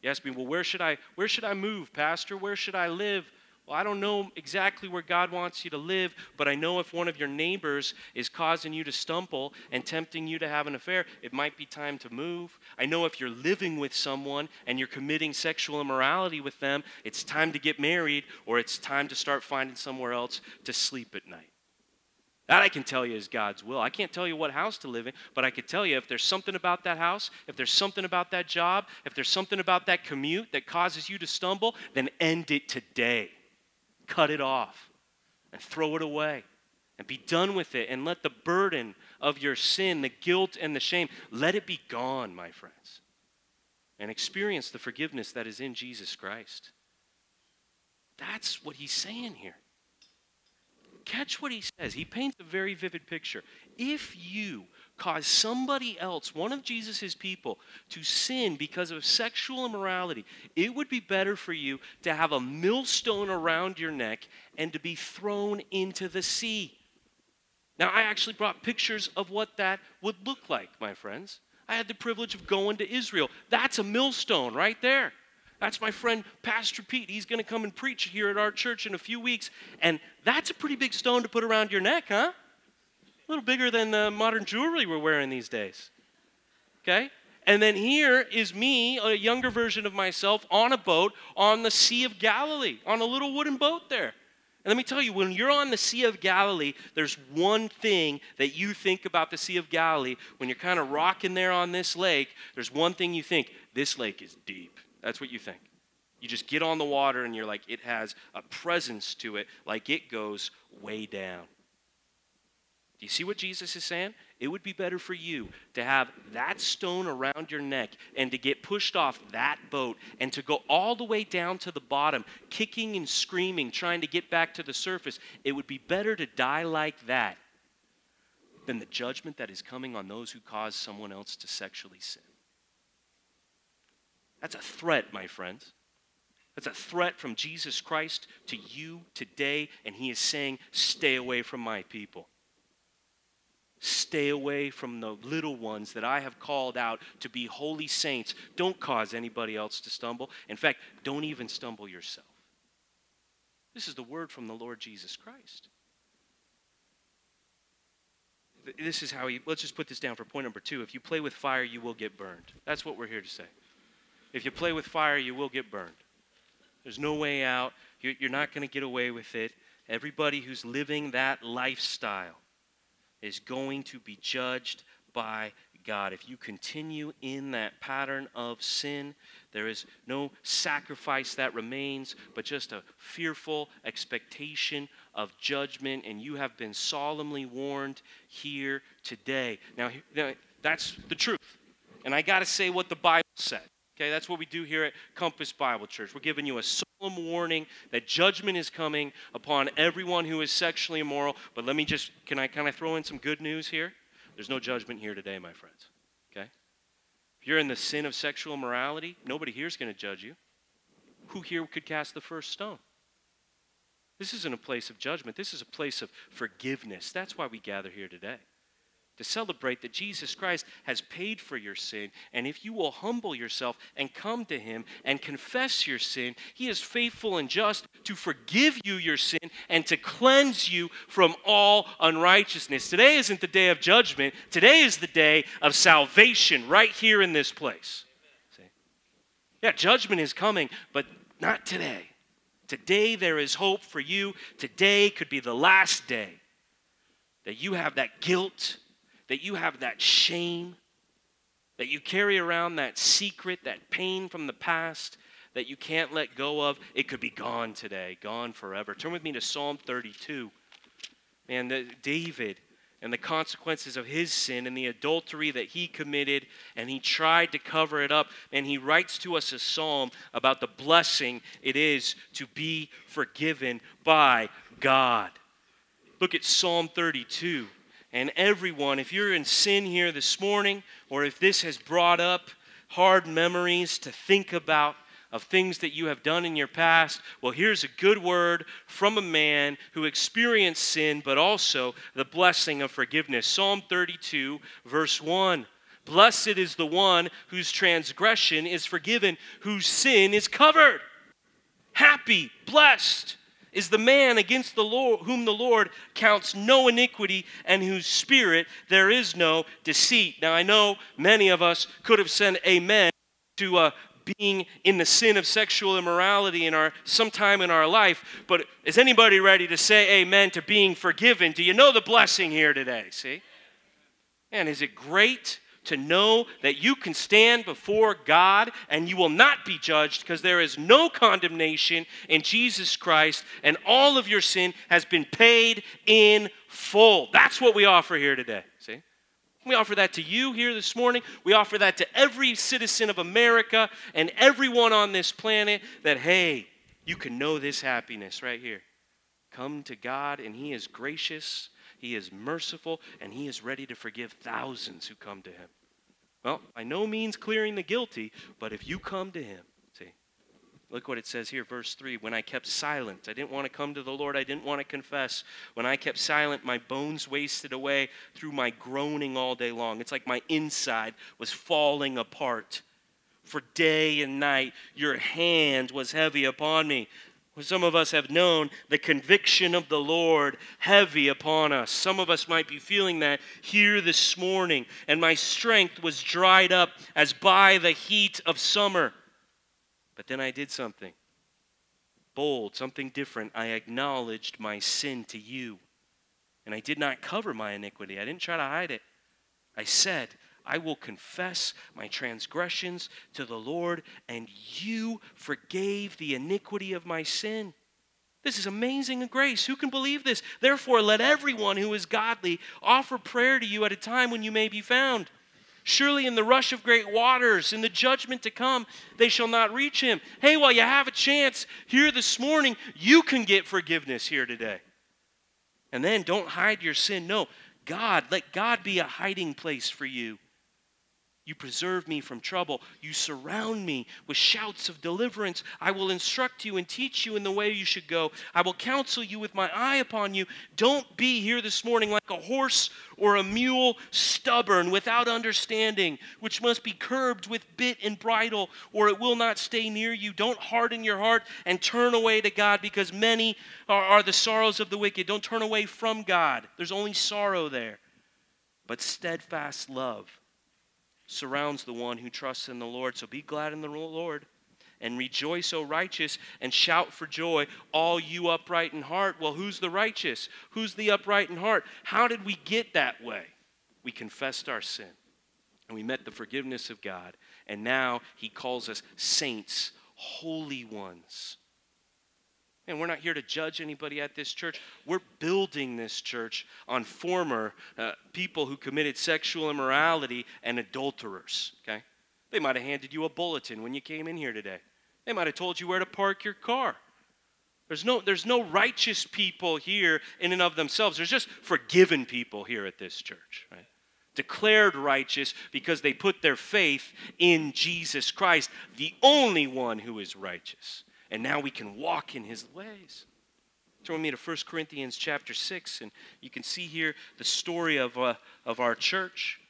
You ask me, well, where should I where should I move, Pastor? Where should I live? Well, I don't know exactly where God wants you to live, but I know if one of your neighbors is causing you to stumble and tempting you to have an affair, it might be time to move. I know if you're living with someone and you're committing sexual immorality with them, it's time to get married or it's time to start finding somewhere else to sleep at night. That I can tell you is God's will. I can't tell you what house to live in, but I can tell you if there's something about that house, if there's something about that job, if there's something about that commute that causes you to stumble, then end it today. Cut it off and throw it away and be done with it and let the burden of your sin, the guilt and the shame, let it be gone, my friends. And experience the forgiveness that is in Jesus Christ. That's what he's saying here. Catch what he says. He paints a very vivid picture. If you cause somebody else, one of Jesus' people, to sin because of sexual immorality, it would be better for you to have a millstone around your neck and to be thrown into the sea. Now, I actually brought pictures of what that would look like, my friends. I had the privilege of going to Israel. That's a millstone right there. That's my friend Pastor Pete. He's going to come and preach here at our church in a few weeks. And that's a pretty big stone to put around your neck, huh? A little bigger than the modern jewelry we're wearing these days. Okay? And then here is me, a younger version of myself, on a boat on the Sea of Galilee, on a little wooden boat there. And let me tell you, when you're on the Sea of Galilee, there's one thing that you think about the Sea of Galilee. When you're kind of rocking there on this lake, there's one thing you think this lake is deep. That's what you think. You just get on the water and you're like, it has a presence to it, like it goes way down. Do you see what Jesus is saying? It would be better for you to have that stone around your neck and to get pushed off that boat and to go all the way down to the bottom, kicking and screaming, trying to get back to the surface. It would be better to die like that than the judgment that is coming on those who cause someone else to sexually sin. That's a threat, my friends. That's a threat from Jesus Christ to you today, and He is saying, Stay away from my people. Stay away from the little ones that I have called out to be holy saints. Don't cause anybody else to stumble. In fact, don't even stumble yourself. This is the word from the Lord Jesus Christ. This is how he, let's just put this down for point number two. If you play with fire, you will get burned. That's what we're here to say. If you play with fire, you will get burned. There's no way out. You're not going to get away with it. Everybody who's living that lifestyle is going to be judged by God. If you continue in that pattern of sin, there is no sacrifice that remains, but just a fearful expectation of judgment, and you have been solemnly warned here today. Now, that's the truth. And I got to say what the Bible said. Okay, that's what we do here at Compass Bible Church. We're giving you a solemn warning that judgment is coming upon everyone who is sexually immoral. But let me just, can I kind of throw in some good news here? There's no judgment here today, my friends. Okay? If you're in the sin of sexual immorality, nobody here is going to judge you. Who here could cast the first stone? This isn't a place of judgment. This is a place of forgiveness. That's why we gather here today to celebrate that Jesus Christ has paid for your sin. And if you will humble yourself and come to Him and confess your sin, He is faithful and just to forgive you your sin and to cleanse you from all unrighteousness. Today isn't the day of judgment, today is the day of salvation right here in this place. See? Yeah, judgment is coming, but not today. Today there is hope for you. Today could be the last day that you have that guilt that you have that shame, that you carry around that secret, that pain from the past that you can't let go of, it could be gone today, gone forever. Turn with me to Psalm 32. Man, the, David and the consequences of his sin and the adultery that he committed, and he tried to cover it up. And he writes to us a psalm about the blessing it is to be forgiven by God. Look at Psalm 32 and everyone, if you're in sin here this morning, or if this has brought up hard memories to think about of things that you have done in your past, well, here's a good word from a man who experienced sin, but also the blessing of forgiveness. Psalm 32, verse 1. Blessed is the one whose transgression is forgiven, whose sin is covered. Happy, blessed is the man against the Lord whom the Lord counts no iniquity and whose spirit there is no deceit. Now I know many of us could have said amen to uh, being in the sin of sexual immorality in our sometime in our life, but is anybody ready to say amen to being forgiven? Do you know the blessing here today? See? And is it great to know that you can stand before God and you will not be judged because there is no condemnation in Jesus Christ and all of your sin has been paid in full. That's what we offer here today. See? We offer that to you here this morning. We offer that to every citizen of America and everyone on this planet that, hey, you can know this happiness right here. Come to God, and He is gracious, He is merciful, and He is ready to forgive thousands who come to Him. Well, by no means clearing the guilty, but if you come to him, see, look what it says here, verse 3 When I kept silent, I didn't want to come to the Lord, I didn't want to confess. When I kept silent, my bones wasted away through my groaning all day long. It's like my inside was falling apart. For day and night, your hand was heavy upon me. Some of us have known the conviction of the Lord heavy upon us. Some of us might be feeling that here this morning, and my strength was dried up as by the heat of summer. But then I did something bold, something different. I acknowledged my sin to you, and I did not cover my iniquity. I didn't try to hide it. I said, I will confess my transgressions to the Lord, and you forgave the iniquity of my sin. This is amazing grace. Who can believe this? Therefore, let everyone who is godly offer prayer to you at a time when you may be found. Surely, in the rush of great waters, in the judgment to come, they shall not reach him. Hey, while you have a chance here this morning, you can get forgiveness here today. And then don't hide your sin. No, God, let God be a hiding place for you. You preserve me from trouble. You surround me with shouts of deliverance. I will instruct you and teach you in the way you should go. I will counsel you with my eye upon you. Don't be here this morning like a horse or a mule, stubborn, without understanding, which must be curbed with bit and bridle, or it will not stay near you. Don't harden your heart and turn away to God, because many are, are the sorrows of the wicked. Don't turn away from God, there's only sorrow there. But steadfast love surrounds the one who trusts in the Lord. So be glad in the Lord and rejoice, O righteous, and shout for joy, all you upright in heart. Well, who's the righteous? Who's the upright in heart? How did we get that way? We confessed our sin and we met the forgiveness of God. And now he calls us saints, holy ones. And we're not here to judge anybody at this church. We're building this church on former uh, people who committed sexual immorality and adulterers, okay? They might have handed you a bulletin when you came in here today. They might have told you where to park your car. There's no, there's no righteous people here in and of themselves. There's just forgiven people here at this church, right? Declared righteous because they put their faith in Jesus Christ, the only one who is righteous. And now we can walk in his ways. Turn me to 1 Corinthians chapter 6, and you can see here the story of, uh, of our church.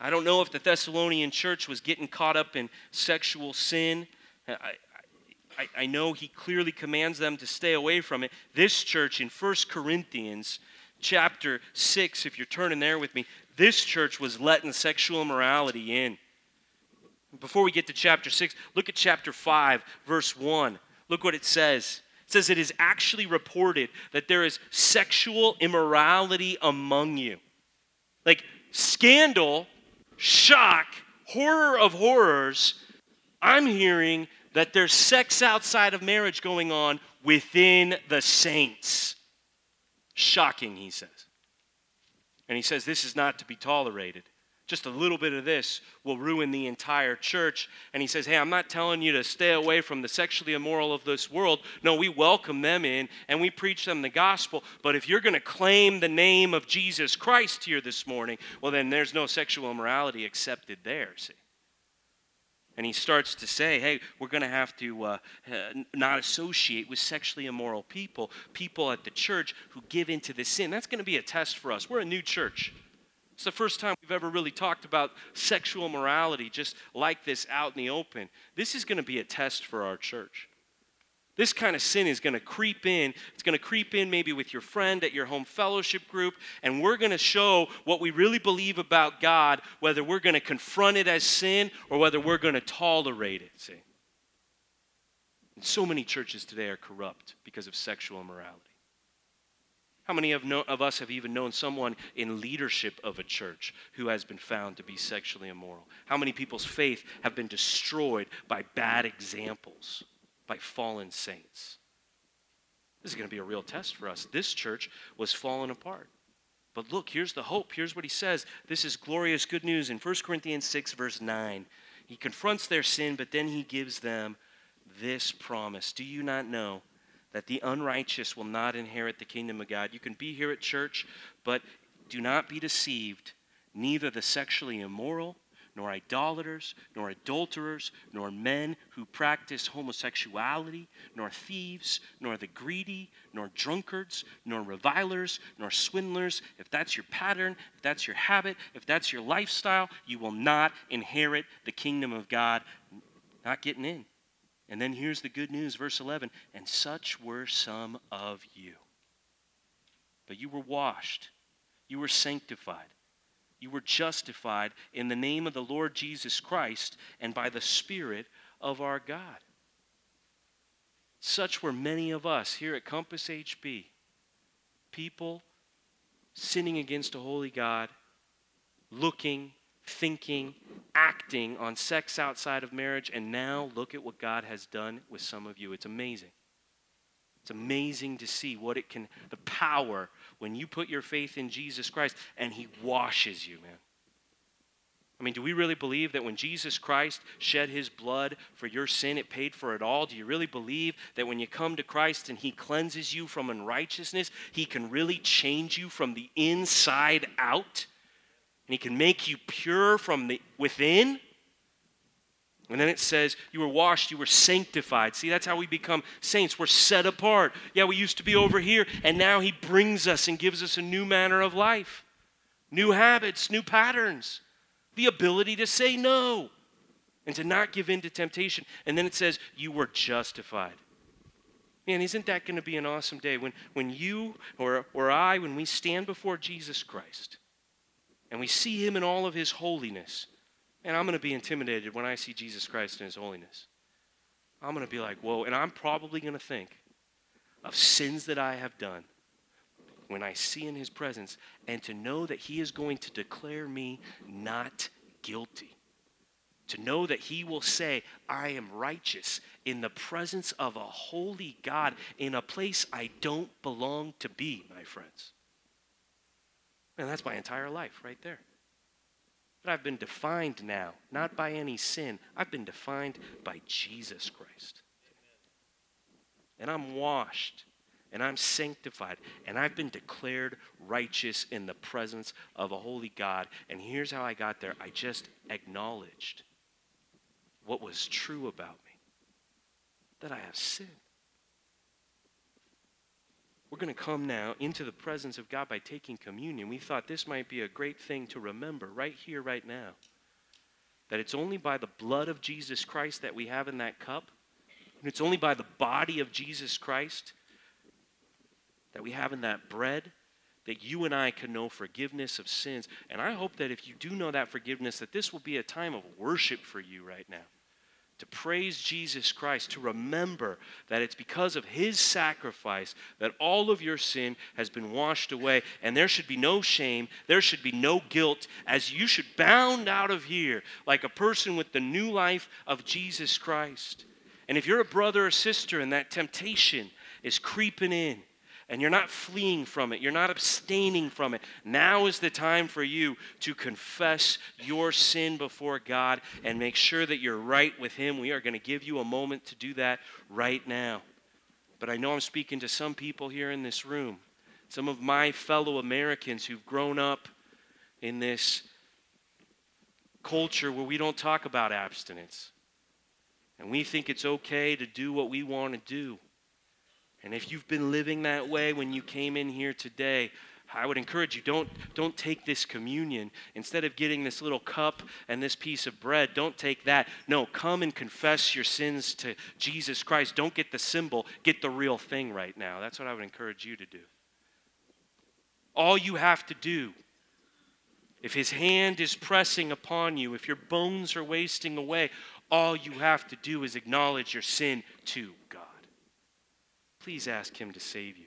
I don't know if the Thessalonian church was getting caught up in sexual sin. I, I, I know he clearly commands them to stay away from it. This church in 1 Corinthians chapter 6, if you're turning there with me, this church was letting sexual immorality in. Before we get to chapter 6, look at chapter 5, verse 1. Look what it says. It says, It is actually reported that there is sexual immorality among you. Like scandal shock, horror of horrors, I'm hearing that there's sex outside of marriage going on within the saints. Shocking, he says. And he says this is not to be tolerated just a little bit of this will ruin the entire church. And he says, Hey, I'm not telling you to stay away from the sexually immoral of this world. No, we welcome them in and we preach them the gospel. But if you're going to claim the name of Jesus Christ here this morning, well, then there's no sexual immorality accepted there, see. And he starts to say, hey, we're going to have to uh, not associate with sexually immoral people, people at the church who give into the sin. That's going to be a test for us. We're a new church. It's the first time we've ever really talked about sexual morality just like this out in the open. This is going to be a test for our church. This kind of sin is going to creep in. It's going to creep in maybe with your friend at your home fellowship group, and we're going to show what we really believe about God, whether we're going to confront it as sin or whether we're going to tolerate it. See? And so many churches today are corrupt because of sexual immorality. How many of, of us have even known someone in leadership of a church who has been found to be sexually immoral? How many people's faith have been destroyed by bad examples, by fallen saints? This is going to be a real test for us. This church was falling apart. But look, here's the hope. Here's what he says. This is glorious good news in 1 Corinthians 6, verse 9. He confronts their sin, but then he gives them this promise Do you not know? That the unrighteous will not inherit the kingdom of God. You can be here at church, but do not be deceived. Neither the sexually immoral, nor idolaters, nor adulterers, nor men who practice homosexuality, nor thieves, nor the greedy, nor drunkards, nor revilers, nor swindlers. If that's your pattern, if that's your habit, if that's your lifestyle, you will not inherit the kingdom of God. Not getting in. And then here's the good news, verse 11. And such were some of you. But you were washed, you were sanctified, you were justified in the name of the Lord Jesus Christ and by the Spirit of our God. Such were many of us here at Compass HB. People sinning against a holy God, looking thinking, acting on sex outside of marriage, and now look at what God has done with some of you. It's amazing. It's amazing to see what it can, the power when you put your faith in Jesus Christ and He washes you, man. I mean, do we really believe that when Jesus Christ shed his blood for your sin, it paid for it all? Do you really believe that when you come to Christ and he cleanses you from unrighteousness, he can really change you from the inside out? And he can make you pure from the within. And then it says, You were washed, you were sanctified. See, that's how we become saints. We're set apart. Yeah, we used to be over here, and now He brings us and gives us a new manner of life, new habits, new patterns, the ability to say no and to not give in to temptation. And then it says, You were justified. Man, isn't that going to be an awesome day when, when you or, or I, when we stand before Jesus Christ, and we see him in all of his holiness. And I'm going to be intimidated when I see Jesus Christ in his holiness. I'm going to be like, whoa. And I'm probably going to think of sins that I have done when I see in his presence and to know that he is going to declare me not guilty. To know that he will say, I am righteous in the presence of a holy God in a place I don't belong to be, my friends. And that's my entire life right there. But I've been defined now, not by any sin. I've been defined by Jesus Christ. And I'm washed and I'm sanctified and I've been declared righteous in the presence of a holy God. And here's how I got there I just acknowledged what was true about me that I have sinned. We're going to come now into the presence of God by taking communion. We thought this might be a great thing to remember right here, right now. That it's only by the blood of Jesus Christ that we have in that cup, and it's only by the body of Jesus Christ that we have in that bread that you and I can know forgiveness of sins. And I hope that if you do know that forgiveness, that this will be a time of worship for you right now to praise Jesus Christ, to remember that it's because of his sacrifice that all of your sin has been washed away, and there should be no shame, there should be no guilt, as you should bound out of here like a person with the new life of Jesus Christ. And if you're a brother or sister and that temptation is creeping in, and you're not fleeing from it, you're not abstaining from it. Now is the time for you to confess your sin before God and make sure that you're right with Him. We are going to give you a moment to do that right now. But I know I'm speaking to some people here in this room, some of my fellow Americans who've grown up in this culture where we don't talk about abstinence. And we think it's okay to do what we want to do. And if you've been living that way when you came in here today, I would encourage you don't, don't take this communion. Instead of getting this little cup and this piece of bread, don't take that. No, come and confess your sins to Jesus Christ. Don't get the symbol, get the real thing right now. That's what I would encourage you to do. All you have to do, if his hand is pressing upon you, if your bones are wasting away, all you have to do is acknowledge your sin to God please ask Him to save you.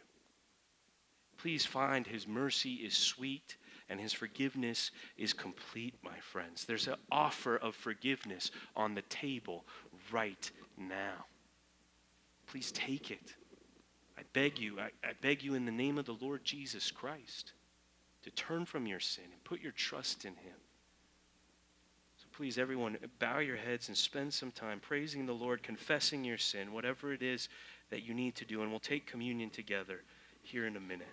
Please find His mercy is sweet and His forgiveness is complete, my friends. There's an offer of forgiveness on the table right now. Please take it. I beg you, I, I beg you in the name of the Lord Jesus Christ to turn from your sin and put your trust in Him. So please, everyone, bow your heads and spend some time praising the Lord, confessing your sin, whatever it is that you need to do. And we'll take communion together here in a minute.